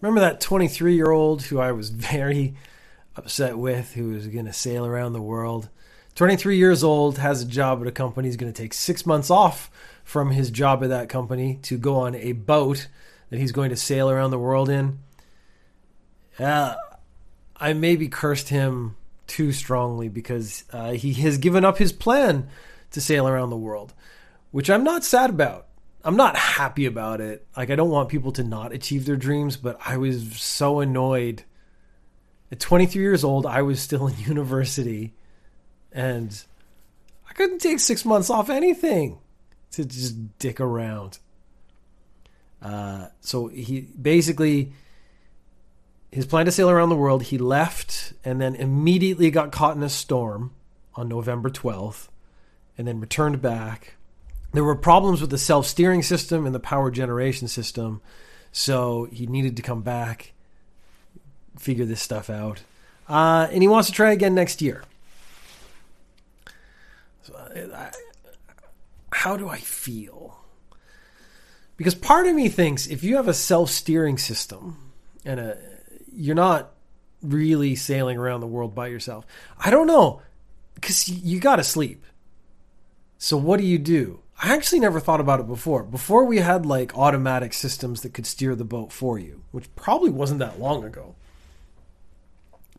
Remember that 23 year old who I was very upset with, who was going to sail around the world? 23 years old, has a job at a company, he's going to take six months off from his job at that company to go on a boat that he's going to sail around the world in. Uh, I maybe cursed him too strongly because uh, he has given up his plan to sail around the world, which I'm not sad about. I'm not happy about it. Like, I don't want people to not achieve their dreams, but I was so annoyed. At 23 years old, I was still in university and I couldn't take six months off anything to just dick around. Uh, so he basically his plan to sail around the world. He left and then immediately got caught in a storm on November 12th, and then returned back. There were problems with the self steering system and the power generation system, so he needed to come back, figure this stuff out, uh, and he wants to try again next year. So, I, how do I feel? Because part of me thinks if you have a self steering system and a you're not really sailing around the world by yourself. I don't know because you got to sleep. So what do you do? I actually never thought about it before. Before we had like automatic systems that could steer the boat for you, which probably wasn't that long ago.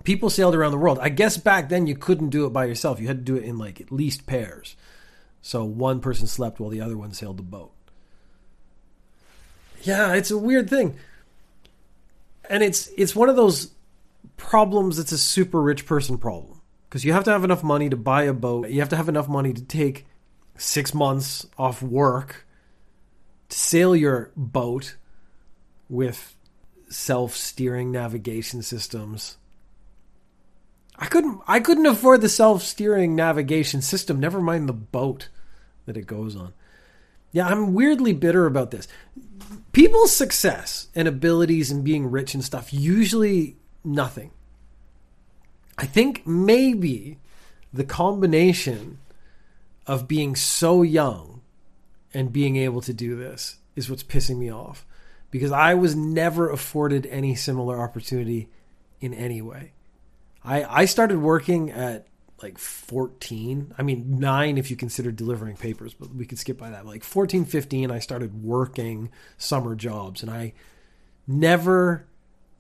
People sailed around the world. I guess back then you couldn't do it by yourself. You had to do it in like at least pairs. So one person slept while the other one sailed the boat. Yeah, it's a weird thing. And it's it's one of those problems that's a super rich person problem. Because you have to have enough money to buy a boat. You have to have enough money to take six months off work to sail your boat with self steering navigation systems. I couldn't I couldn't afford the self steering navigation system, never mind the boat that it goes on. Yeah, I'm weirdly bitter about this. People's success and abilities and being rich and stuff, usually nothing. I think maybe the combination of being so young and being able to do this is what's pissing me off. Because I was never afforded any similar opportunity in any way. I, I started working at like 14 i mean 9 if you consider delivering papers but we could skip by that. Like 14 15 i started working summer jobs. And i never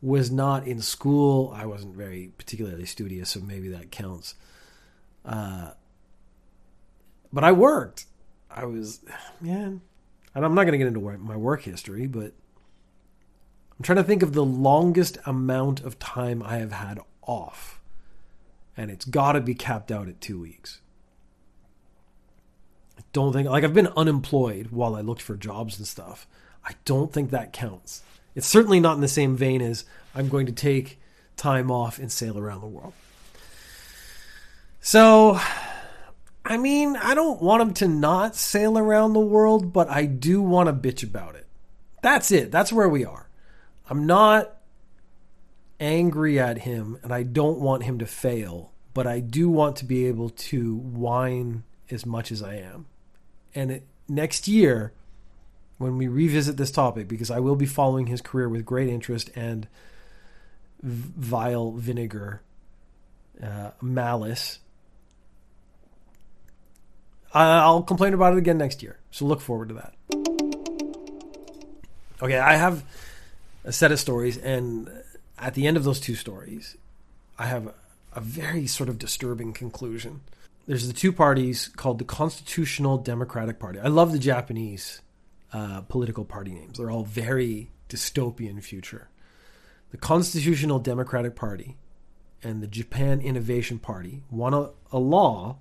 was not in school. I wasn't very particularly studious so maybe that counts. Uh, but i worked i was man and i'm not going to get into my work history but i'm trying to think of the longest amount of time i have had off and it's got to be capped out at two weeks. I don't think, like, I've been unemployed while I looked for jobs and stuff. I don't think that counts. It's certainly not in the same vein as I'm going to take time off and sail around the world. So, I mean, I don't want him to not sail around the world, but I do want to bitch about it. That's it. That's where we are. I'm not angry at him and I don't want him to fail, but I do want to be able to whine as much as I am. And it, next year, when we revisit this topic, because I will be following his career with great interest and vile vinegar, uh, malice, I'll complain about it again next year. So look forward to that. Okay, I have a set of stories, and at the end of those two stories, I have a very sort of disturbing conclusion. There's the two parties called the Constitutional Democratic Party. I love the Japanese uh, political party names. They're all very dystopian future. The Constitutional Democratic Party and the Japan Innovation Party want a, a law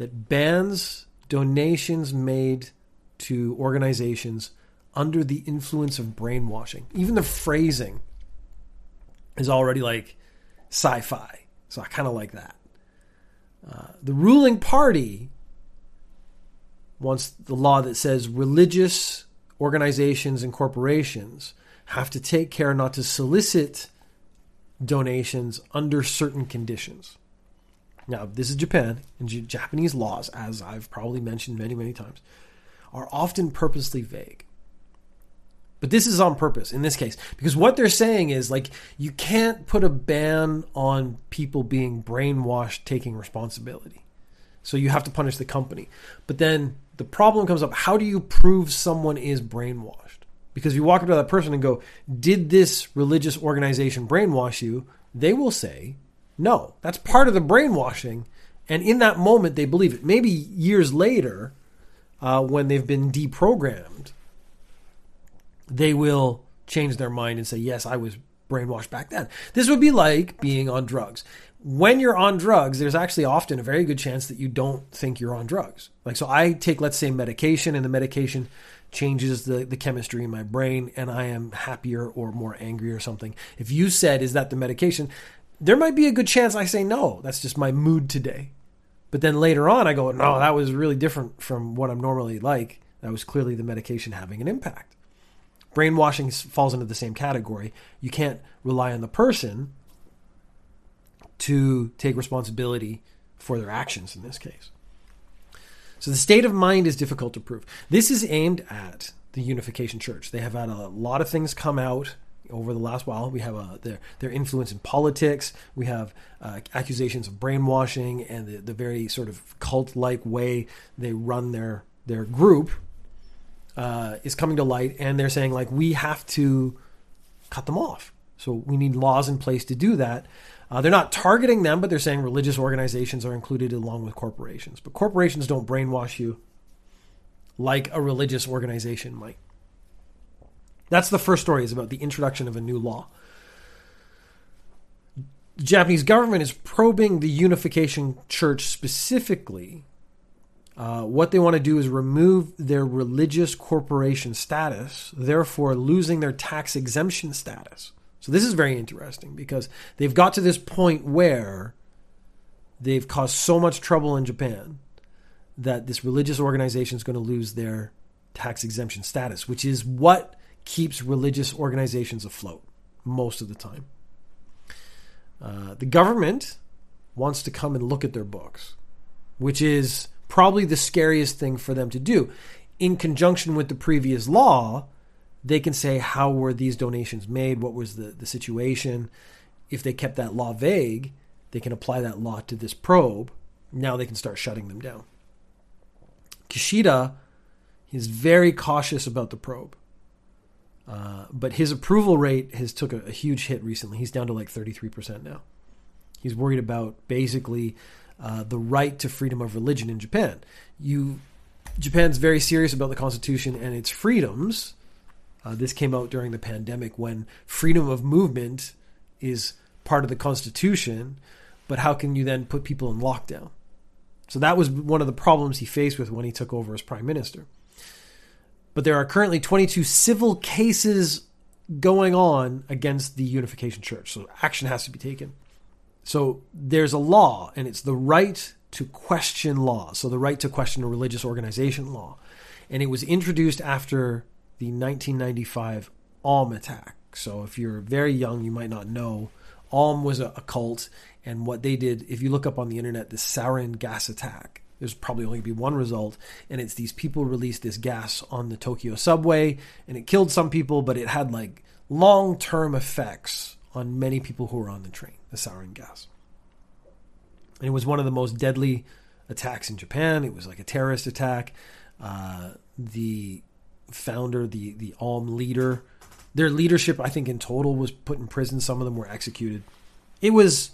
that bans donations made to organizations under the influence of brainwashing. Even the phrasing is already like sci-fi. So I kind of like that. Uh, the ruling party wants the law that says religious organizations and corporations have to take care not to solicit donations under certain conditions. Now, this is Japan, and Japanese laws, as I've probably mentioned many, many times, are often purposely vague. But this is on purpose in this case because what they're saying is like you can't put a ban on people being brainwashed taking responsibility. So you have to punish the company. But then the problem comes up how do you prove someone is brainwashed? Because if you walk up to that person and go, Did this religious organization brainwash you? They will say, No. That's part of the brainwashing. And in that moment, they believe it. Maybe years later, uh, when they've been deprogrammed, they will change their mind and say, Yes, I was brainwashed back then. This would be like being on drugs. When you're on drugs, there's actually often a very good chance that you don't think you're on drugs. Like, so I take, let's say, medication, and the medication changes the, the chemistry in my brain, and I am happier or more angry or something. If you said, Is that the medication? There might be a good chance I say, No, that's just my mood today. But then later on, I go, No, that was really different from what I'm normally like. That was clearly the medication having an impact brainwashing falls into the same category. You can't rely on the person to take responsibility for their actions in this case. So the state of mind is difficult to prove. This is aimed at the Unification Church. They have had a lot of things come out over the last while. We have uh, their their influence in politics. We have uh, accusations of brainwashing and the, the very sort of cult like way they run their their group uh, is coming to light, and they're saying like we have to cut them off. So we need laws in place to do that. Uh, they're not targeting them, but they're saying religious organizations are included along with corporations. But corporations don't brainwash you like a religious organization might. That's the first story is about the introduction of a new law. The Japanese government is probing the Unification Church specifically uh, what they want to do is remove their religious corporation status, therefore losing their tax exemption status. So this is very interesting because they've got to this point where they've caused so much trouble in Japan that this religious organization is going to lose their tax exemption status, which is what keeps religious organizations afloat most of the time. Uh, the government wants to come and look at their books, which is probably the scariest thing for them to do. In conjunction with the previous law, they can say how were these donations made, what was the, the situation. If they kept that law vague, they can apply that law to this probe. Now they can start shutting them down. Kishida is very cautious about the probe. Uh, but his approval rate has took a, a, huge hit recently. He's down to like 33% now. He's worried about basically uh, the right to freedom of religion in Japan. You, Japan's very serious about the Constitution and its freedoms. Uh, this came out during the pandemic when freedom of movement is part of the Constitution, but how can you then put people in lockdown? So that was one of the problems he faced with when he took over as prime minister. But there are currently 22 civil cases going on against the Unification Church. So action has to be taken. So there's a law, and it's the right to question law. So the right to question a religious organization law. And it was introduced after the 1995 Aum attack. So if you're very young, you might not know. Aum was a, a cult, and what they did, if you look up on the internet, the sarin gas attack, there's probably only be one result, and it's these people released this gas on the Tokyo subway, and it killed some people, but it had like long term effects on many people who were on the train the sarin gas. And it was one of the most deadly attacks in Japan. It was like a terrorist attack. Uh, the founder, the the Aum leader, their leadership, I think in total was put in prison. Some of them were executed. It was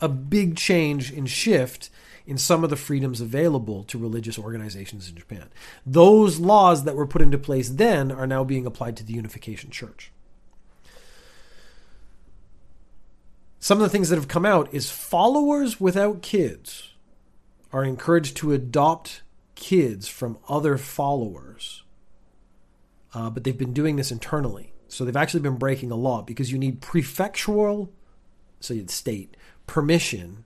a big change and shift in some of the freedoms available to religious organizations in Japan. Those laws that were put into place then are now being applied to the Unification Church. some of the things that have come out is followers without kids are encouraged to adopt kids from other followers. Uh, but they've been doing this internally. So they've actually been breaking a law because you need prefectural, so you'd state, permission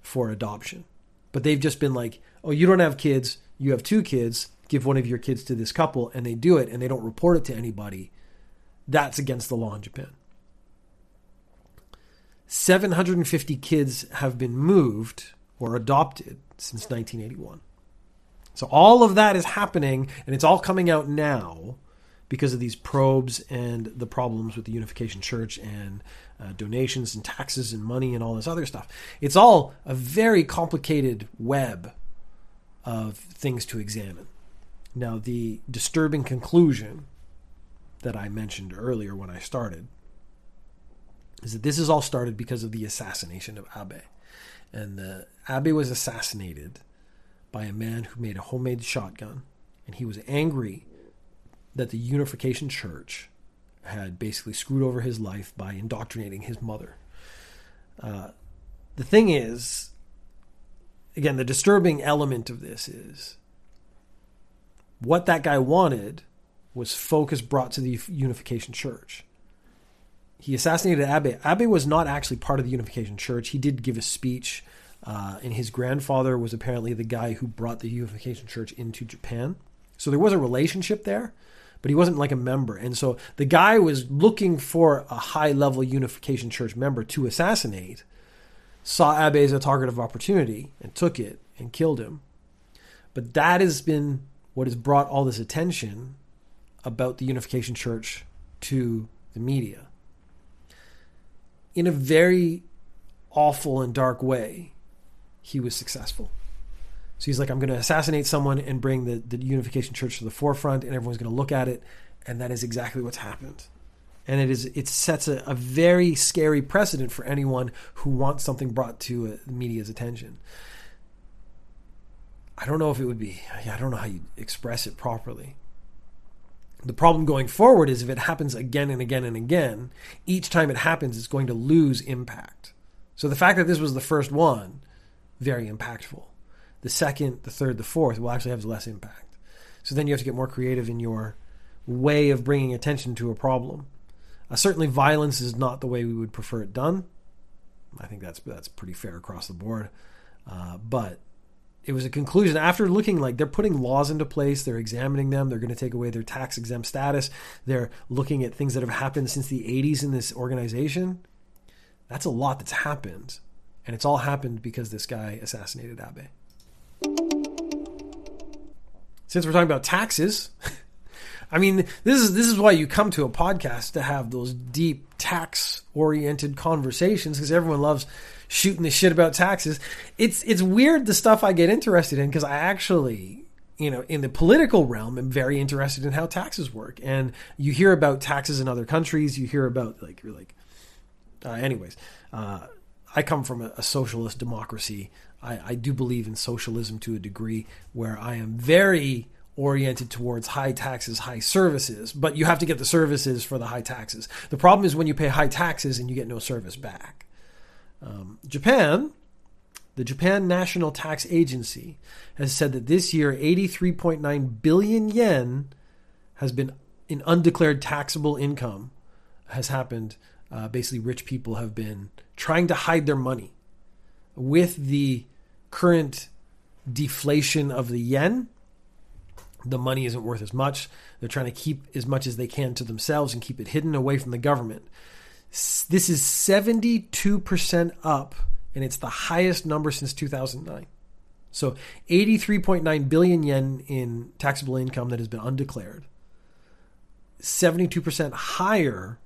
for adoption. But they've just been like, oh, you don't have kids, you have two kids, give one of your kids to this couple, and they do it and they don't report it to anybody. That's against the law in Japan. 750 kids have been moved or adopted since 1981. So all of that is happening, and it's all coming out now because of these probes and the problems with the Unification Church and uh, donations and taxes and money and all this other stuff. It's all a very complicated web of things to examine. Now, the disturbing conclusion that I mentioned earlier when I started is that this is all started because of the assassination of Abe. And the, Abe was assassinated by a man who made a homemade shotgun, and he was angry that the Unification Church had basically screwed over his life by indoctrinating his mother. Uh, the thing is, again, the disturbing element of this is what that guy wanted was focus brought to the Unification Church. He assassinated Abe. Abe was not actually part of the Unification Church. He did give a speech, uh, and his grandfather was apparently the guy who brought the Unification Church into Japan. So there was a relationship there, but he wasn't like a member. And so the guy was looking for a high level Unification Church member to assassinate, saw Abe as a target of opportunity, and took it and killed him. But that has been what has brought all this attention about the Unification Church to the media. In a very awful and dark way, he was successful. So he's like, I'm going to assassinate someone and bring the, the Unification Church to the forefront, and everyone's going to look at it. And that is exactly what's happened. And it is it sets a, a very scary precedent for anyone who wants something brought to a, the media's attention. I don't know if it would be, I don't know how you express it properly. The problem going forward is if it happens again and again and again, each time it happens, it's going to lose impact. So the fact that this was the first one, very impactful. The second, the third, the fourth will actually have less impact. So then you have to get more creative in your way of bringing attention to a problem. Uh, certainly, violence is not the way we would prefer it done. I think that's that's pretty fair across the board. Uh, but it was a conclusion after looking like they're putting laws into place, they're examining them, they're going to take away their tax exempt status, they're looking at things that have happened since the 80s in this organization. That's a lot that's happened. And it's all happened because this guy assassinated Abe. Since we're talking about taxes, I mean, this is this is why you come to a podcast to have those deep tax oriented conversations because everyone loves shooting the shit about taxes. It's it's weird the stuff I get interested in because I actually you know in the political realm am very interested in how taxes work and you hear about taxes in other countries you hear about like you're like uh, anyways uh, i come from a, a socialist democracy I, I do believe in socialism to a degree where i am very oriented towards high taxes, high services, but you have to get the services for the high taxes. The problem is when you pay high taxes and you get no service back. Um, Japan, the Japan National Tax Agency, has said that this year 83.9 billion yen has been in undeclared taxable income has happened. Uh, basically, rich people have been trying to hide their money. With the current deflation of the yen, the money isn't worth as much. They're trying to keep as much as they can to themselves and keep it hidden away from the government. This is 72% up, and it's the highest number since 2009. So 83.9 billion yen in taxable income that has been undeclared, 72% higher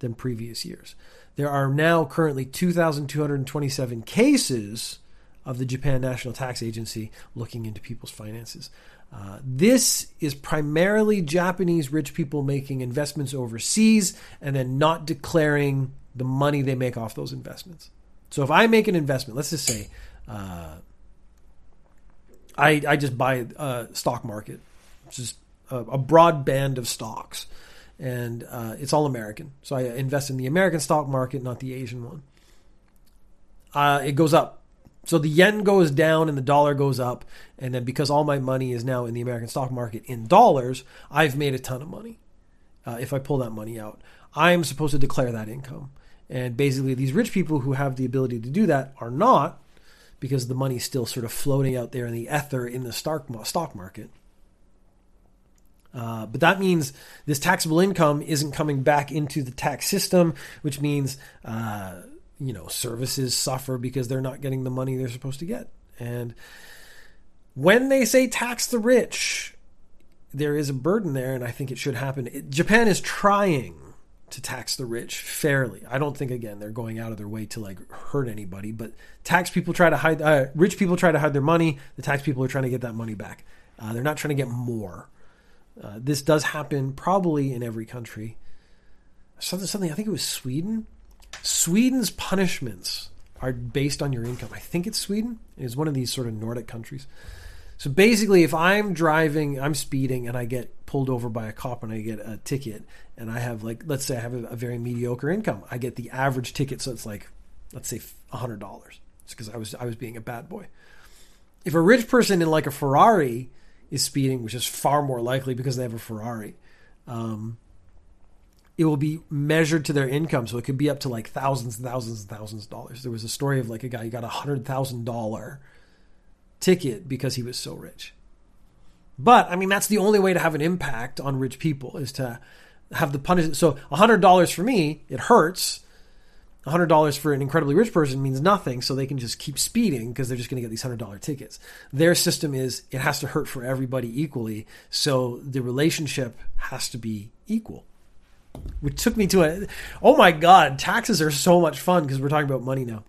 than previous years. There are now currently 2,227 cases of the Japan National Tax Agency looking into people's finances. Uh, this is primarily Japanese rich people making investments overseas and then not declaring the money they make off those investments. So if I make an investment, let's just say uh, I, I just buy a stock market, just a, a broad band of stocks, and uh, it's all American. So I invest in the American stock market, not the Asian one. Uh, it goes up so the yen goes down and the dollar goes up. And then because all my money is now in the American stock market in dollars, I've made a ton of money uh, if I pull that money out. I'm supposed to declare that income. And basically, these rich people who have the ability to do that are not because the money's still sort of floating out there in the ether in the stock market. Uh, but that means this taxable income isn't coming back into the tax system, which means uh, you know, services suffer because they're not getting the money they're supposed to get. And when they say tax the rich, there is a burden there, and I think it should happen. It, Japan is trying to tax the rich fairly. I don't think again they're going out of their way to like hurt anybody, but tax people try to hide. Uh, rich people try to hide their money. The tax people are trying to get that money back. Uh, they're not trying to get more. Uh, this does happen probably in every country. Something, something. I think it was Sweden. Sweden's punishments are based on your income. I think it's Sweden. It's one of these sort of Nordic countries. So basically, if I'm driving, I'm speeding, and I get pulled over by a cop and I get a ticket, and I have like, let's say I have a, a very mediocre income, I get the average ticket, so it's like, let's say hundred dollars. It's because I was I was being a bad boy. If a rich person in like a Ferrari is speeding, which is far more likely because they have a Ferrari, um, it will be measured to their income. So it could be up to like thousands and thousands and thousands of dollars. There was a story of like a guy who got a hundred thousand dollar ticket because he was so rich. But I mean, that's the only way to have an impact on rich people is to have the punishment. So a hundred dollars for me, it hurts. Hundred dollars for an incredibly rich person means nothing, so they can just keep speeding because they're just going to get these hundred dollar tickets. Their system is it has to hurt for everybody equally, so the relationship has to be equal. Which took me to a oh my god taxes are so much fun because we're talking about money now.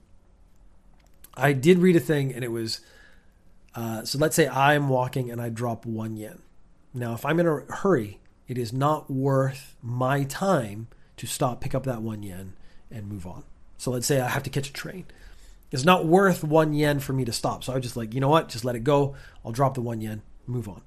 I did read a thing and it was uh, so let's say i'm walking and i drop one yen. Now if i'm in a hurry it is not worth my time to stop pick up that one yen and move on. So let's say I have to catch a train. It's not worth one yen for me to stop. So I was just like, you know what? Just let it go. I'll drop the one yen, move on.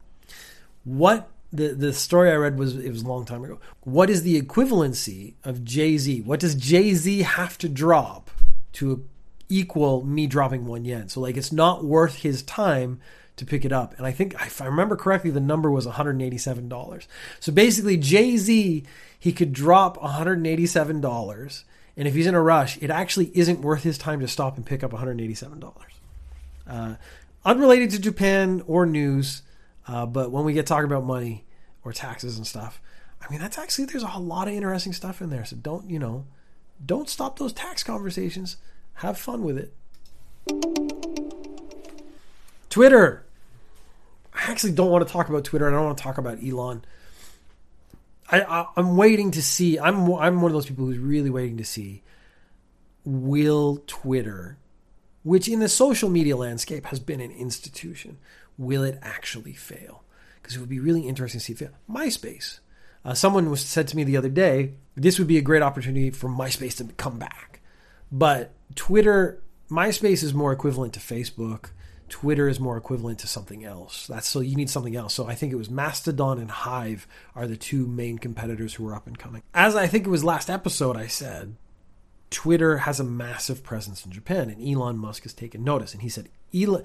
What the, the story I read was it was a long time ago. What is the equivalency of Jay Z? What does Jay Z have to drop to equal me dropping one yen? So like it's not worth his time to pick it up. And I think if I remember correctly, the number was $187. So basically, Jay Z he could drop $187 and if he's in a rush, it actually isn't worth his time to stop and pick up one hundred eighty seven dollars. Uh, unrelated to Japan or news uh, but when we get talking about money or taxes and stuff, I mean, that's actually, there's a lot of interesting stuff in there. So don't, you know, don't stop those tax conversations. Have fun with it. Twitter. I actually don't want to talk about Twitter. I don't want to talk about Elon. I, I am waiting to see. I'm I'm one of those people who's really waiting to see. Will Twitter, which in the social media landscape has been an institution, will it actually fail? Because it would be really interesting to see fail. MySpace. Uh, someone was said to me the other day, this would be a great opportunity for MySpace to come back. But Twitter, MySpace is more equivalent to Facebook. Twitter is more equivalent to something else. That's so you need something else. So I think it was Mastodon and Hive are the two main competitors who are up and coming. As I think it was last episode, I said Twitter has a massive presence in Japan, and Elon Musk has taken notice. And he said, Elon,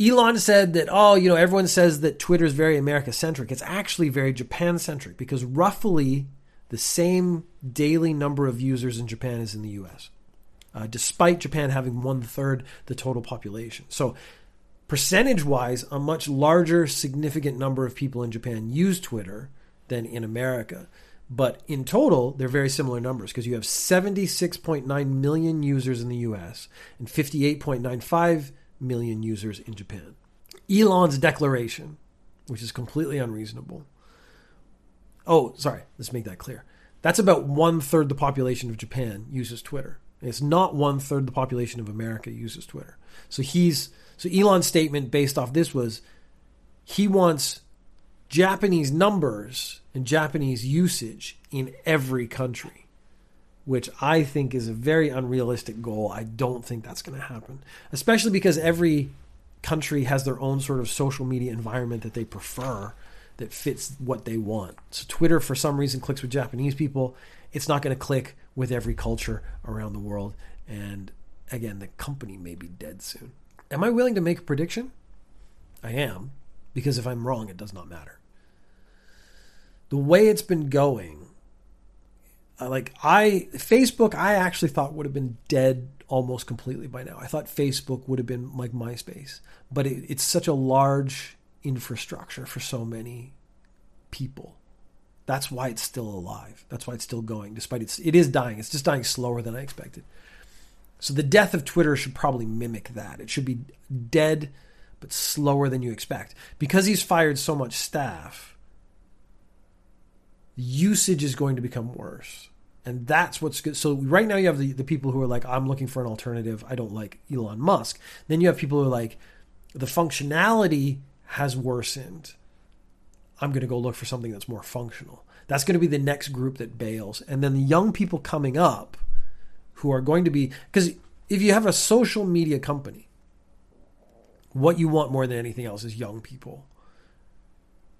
Elon said that, oh, you know, everyone says that Twitter is very America centric. It's actually very Japan centric because roughly the same daily number of users in Japan is in the US, uh, despite Japan having one third the total population. So, percentage wise, a much larger, significant number of people in Japan use Twitter than in America. But in total, they're very similar numbers because you have 76.9 million users in the US and 58.95 million users in Japan. Elon's declaration, which is completely unreasonable. Oh, sorry, let's make that clear. That's about one third the population of Japan uses Twitter. It's not one third the population of America uses Twitter. So he's so Elon's statement based off this was he wants Japanese numbers and Japanese usage in every country which I think is a very unrealistic goal. I don't think that's going to happen, especially because every country has their own sort of social media environment that they prefer that fits what they want. So Twitter, for some reason, clicks with Japanese people. It's not going to click with every culture around the world. And again, the company may be dead soon. Am I willing to make a prediction? I am, because if I'm wrong, it does not matter. The way it's been going, like I Facebook I actually thought would have been dead almost completely by now. I thought Facebook would have been like MySpace, but it, it's such a large infrastructure for so many people. That's why it's still alive. That's why it's still going, despite it's it is dying. It's just dying slower than I expected. So the death of Twitter should probably mimic that. It should be dead, but slower than you expect. Because he's fired so much staff, usage is going to become worse. And that's what's good. So right now you have the, the people who are like, I'm looking for an alternative. I don't like Elon Musk. Then you have people who are like, the functionality has worsened. I'm going to go look for something that's more functional. That's going to be the next group that bails. And then the young people coming up who are going to be, because if you have a social media company, what you want more than anything else is young people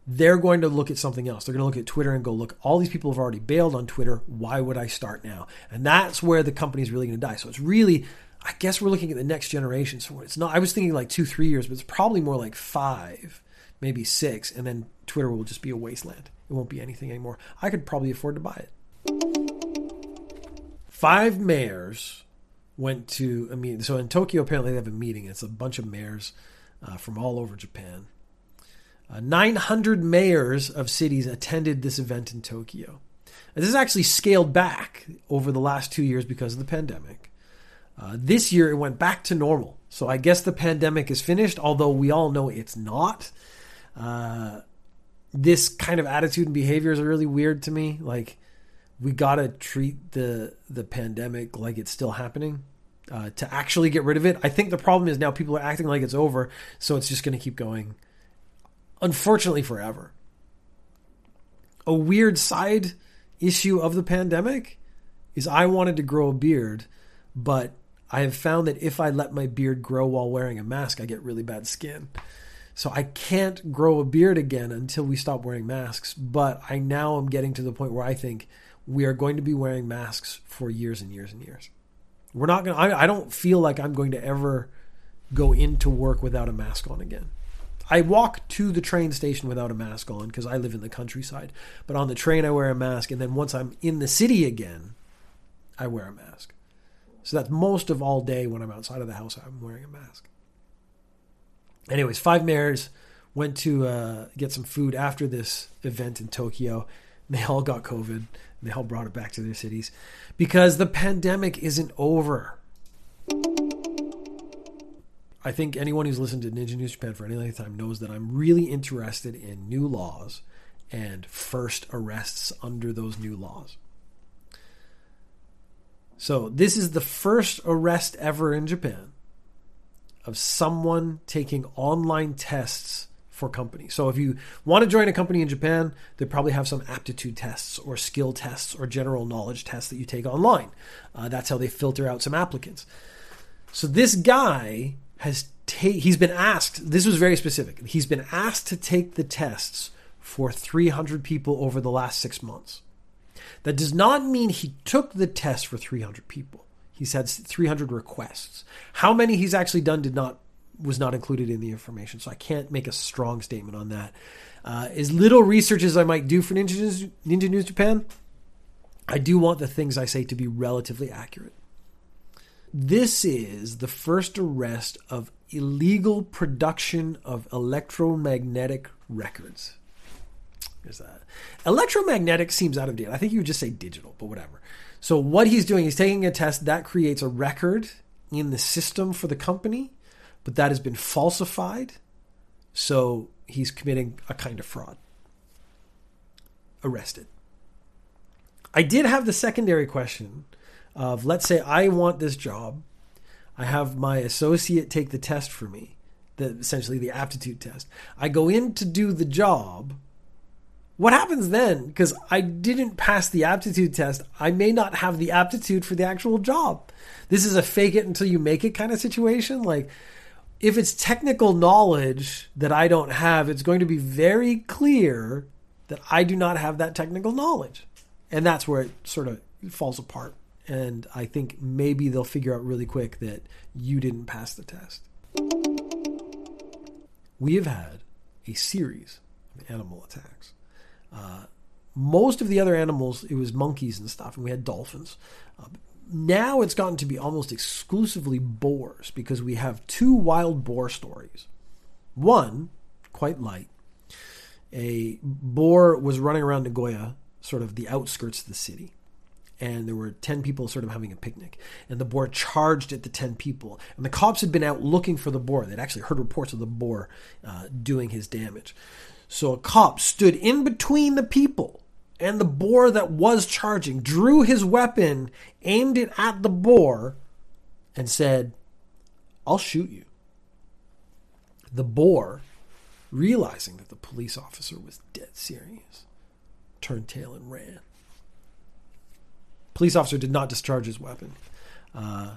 they're going to look at something else. They're going to look at Twitter and go, look, all these people have already bailed on Twitter. Why would I start now? And that's where the company is really going to die. So it's really, I guess we're looking at the next generation. So it's not, I was thinking like two, three years, but it's probably more like five, maybe six. And then Twitter will just be a wasteland. It won't be anything anymore. I could probably afford to buy it. Five mayors went to a meeting. So in Tokyo, apparently they have a meeting. It's a bunch of mayors uh, from all over Japan uh, 900 mayors of cities attended this event in Tokyo. this is actually scaled back over the last two years because of the pandemic. Uh, this year it went back to normal. So I guess the pandemic is finished, although we all know it's not. Uh, this kind of attitude and behaviors are really weird to me. Like we gotta treat the the pandemic like it's still happening. Uh, to actually get rid of it. I think the problem is now people are acting like it's over, so it's just going to keep going unfortunately forever. A weird side issue of the pandemic is I wanted to grow a beard, but I have found that if I let my beard grow while wearing a mask, I get really bad skin. So I can't grow a beard again until we stop wearing masks. But I now am getting to the point where I think we are going to be wearing masks for years and years and years. We're not going to, I, don't feel like I'm going to ever go into work without a mask on again. I walk to the train station without a mask on because I live in the countryside. But on the train, I wear a mask. And then once I'm in the city again, I wear a mask. So that's most of all day when I'm outside of the house, I'm wearing a mask. Anyways, five mayors went to uh, get some food after this event in Tokyo. They all got COVID. They all brought it back to their cities because the pandemic isn't over. I think anyone who's listened to Ninja News Japan for any length of time knows that I'm really interested in new laws and first arrests under those new laws. So, this is the first arrest ever in Japan of someone taking online tests for companies. So, if you want to join a company in Japan, they probably have some aptitude tests or skill tests or general knowledge tests that you take online. Uh, that's how they filter out some applicants. So, this guy has ta- he's been asked this was very specific he's been asked to take the tests for 300 people over the last six months that does not mean he took the test for 300 people he's had 300 requests how many he's actually done did not was not included in the information so i can't make a strong statement on that. Uh, as little research as i might do for ninja news, ninja news japan i do want the things i say to be relatively accurate this is the first arrest of illegal production of electromagnetic records. There's that. Electromagnetic seems out of date. I think you would just say digital, but whatever. So what he's doing, he's taking a test that creates a record in the system for the company, but that has been falsified. So he's committing a kind of fraud. Arrested. I did have the secondary question of let's say I want this job, I have my associate take the test for me, the essentially the aptitude test. I go in to do the job. What happens then? Because I didn't pass the aptitude test, I may not have the aptitude for the actual job. This is a fake it until you make it kind of situation. Like, if it's technical knowledge that I don't have, it's going to be very clear that I do not have that technical knowledge. And that's where it sort of falls apart and I think maybe they'll figure out really quick that you didn't pass the test. We have had a series of animal attacks. Uh, most of the other animals, it was monkeys and stuff, and we had dolphins. Uh, now it's gotten to be almost exclusively boars because we have two wild boar stories. One, quite light, a boar was running around Nagoya, sort of the outskirts of the city and there were 10 people sort of having a picnic. And the boar charged at the 10 people. And the cops had been out looking for the boar. They'd actually heard reports of the boar uh, doing his damage. So a cop stood in between the people and the boar that was charging drew his weapon, aimed it at the boar, and said, I'll shoot you. The boar, realizing that the police officer was dead serious, turned tail and ran. Police officer did not discharge his weapon. Uh,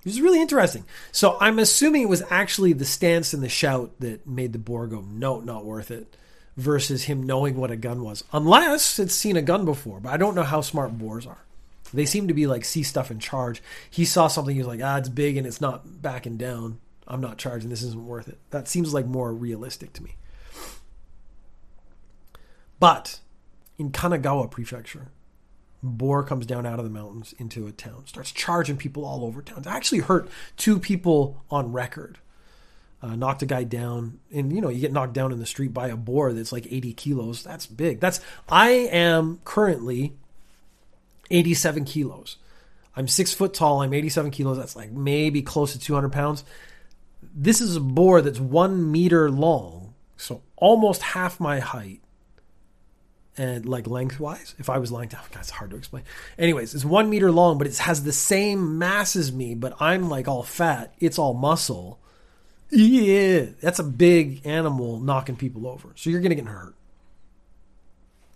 it was really interesting. So I'm assuming it was actually the stance and the shout that made the boar go, no, not worth it, versus him knowing what a gun was. Unless it's seen a gun before, but I don't know how smart boars are. They seem to be like see stuff and charge. He saw something, he was like, ah, it's big and it's not backing down. I'm not charging. This isn't worth it. That seems like more realistic to me. But in Kanagawa Prefecture, boar comes down out of the mountains into a town, starts charging people all over town. Actually hurt two people on record. Uh, knocked a guy down, and you know you get knocked down in the street by a boar that's like 80 kilos. That's big. That's I am currently 87 kilos. I'm six foot tall. I'm 87 kilos. That's like maybe close to 200 pounds. This is a boar that's one meter long, so almost half my height and like lengthwise. If I was lying down, that's hard to explain. Anyways, it's one meter long, but it has the same mass as me, but I'm like all fat. It's all muscle. Yeah, that's a big animal knocking people over. So you're gonna get hurt.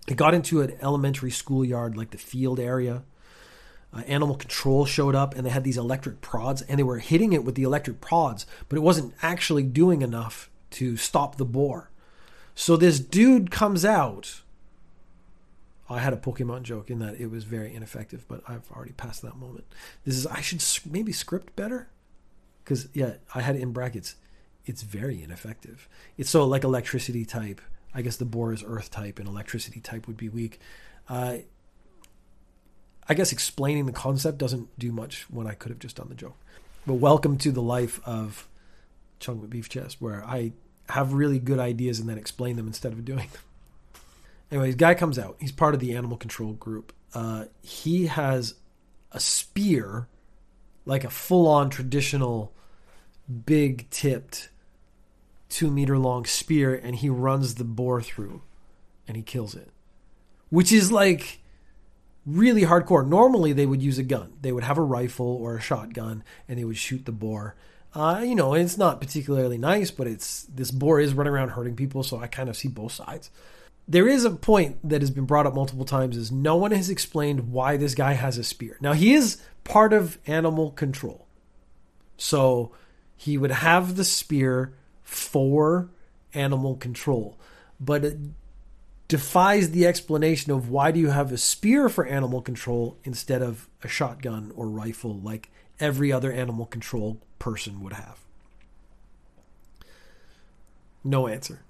It got into an elementary schoolyard, like the field area. Uh, animal control showed up and they had these electric prods and they were hitting it with the electric prods, but it wasn't actually doing enough to stop the boar. So this dude comes out I had a Pokemon joke in that it was very ineffective, but I've already passed that moment. This is I should maybe script better because yeah, I had it in brackets. It's very ineffective. It's so like electricity type. I guess the boar is earth type, and electricity type would be weak. Uh, I guess explaining the concept doesn't do much when I could have just done the joke. But welcome to the life of Chunk Beef Chest, where I have really good ideas and then explain them instead of doing them. Anyways, guy comes out. He's part of the animal control group. Uh, he has a spear, like a full on traditional, big tipped, two meter long spear, and he runs the boar through and he kills it. Which is like really hardcore. Normally, they would use a gun, they would have a rifle or a shotgun, and they would shoot the boar. Uh, you know, it's not particularly nice, but it's this boar is running around hurting people, so I kind of see both sides there is a point that has been brought up multiple times is no one has explained why this guy has a spear. Now he is part of animal control. So he would have the spear for animal control. But it defies the explanation of why do you have a spear for animal control instead of a shotgun or rifle like every other animal control person would have. No answer.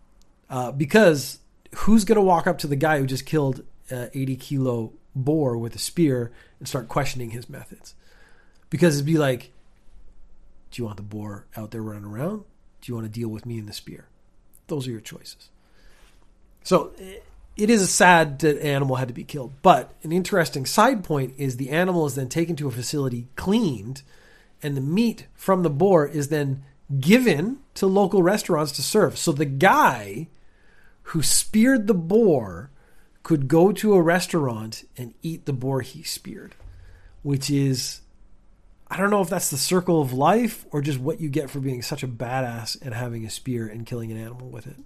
Uh, because who's going to walk up to the guy who just killed an 80 kilo boar with a spear and start questioning his methods? Because it'd be like, do you want the boar out there running around? Do you want to deal with me and the spear? Those are your choices. So it is a sad that an animal had to be killed. But an interesting side point is the animal is then taken to a facility, cleaned, and the meat from the boar is then given to local restaurants to serve. So the guy who speared the boar could go to a restaurant and eat the boar he speared, which is, I don't know if that's the circle of life or just what you get for being such a badass and having a spear and killing an animal with it.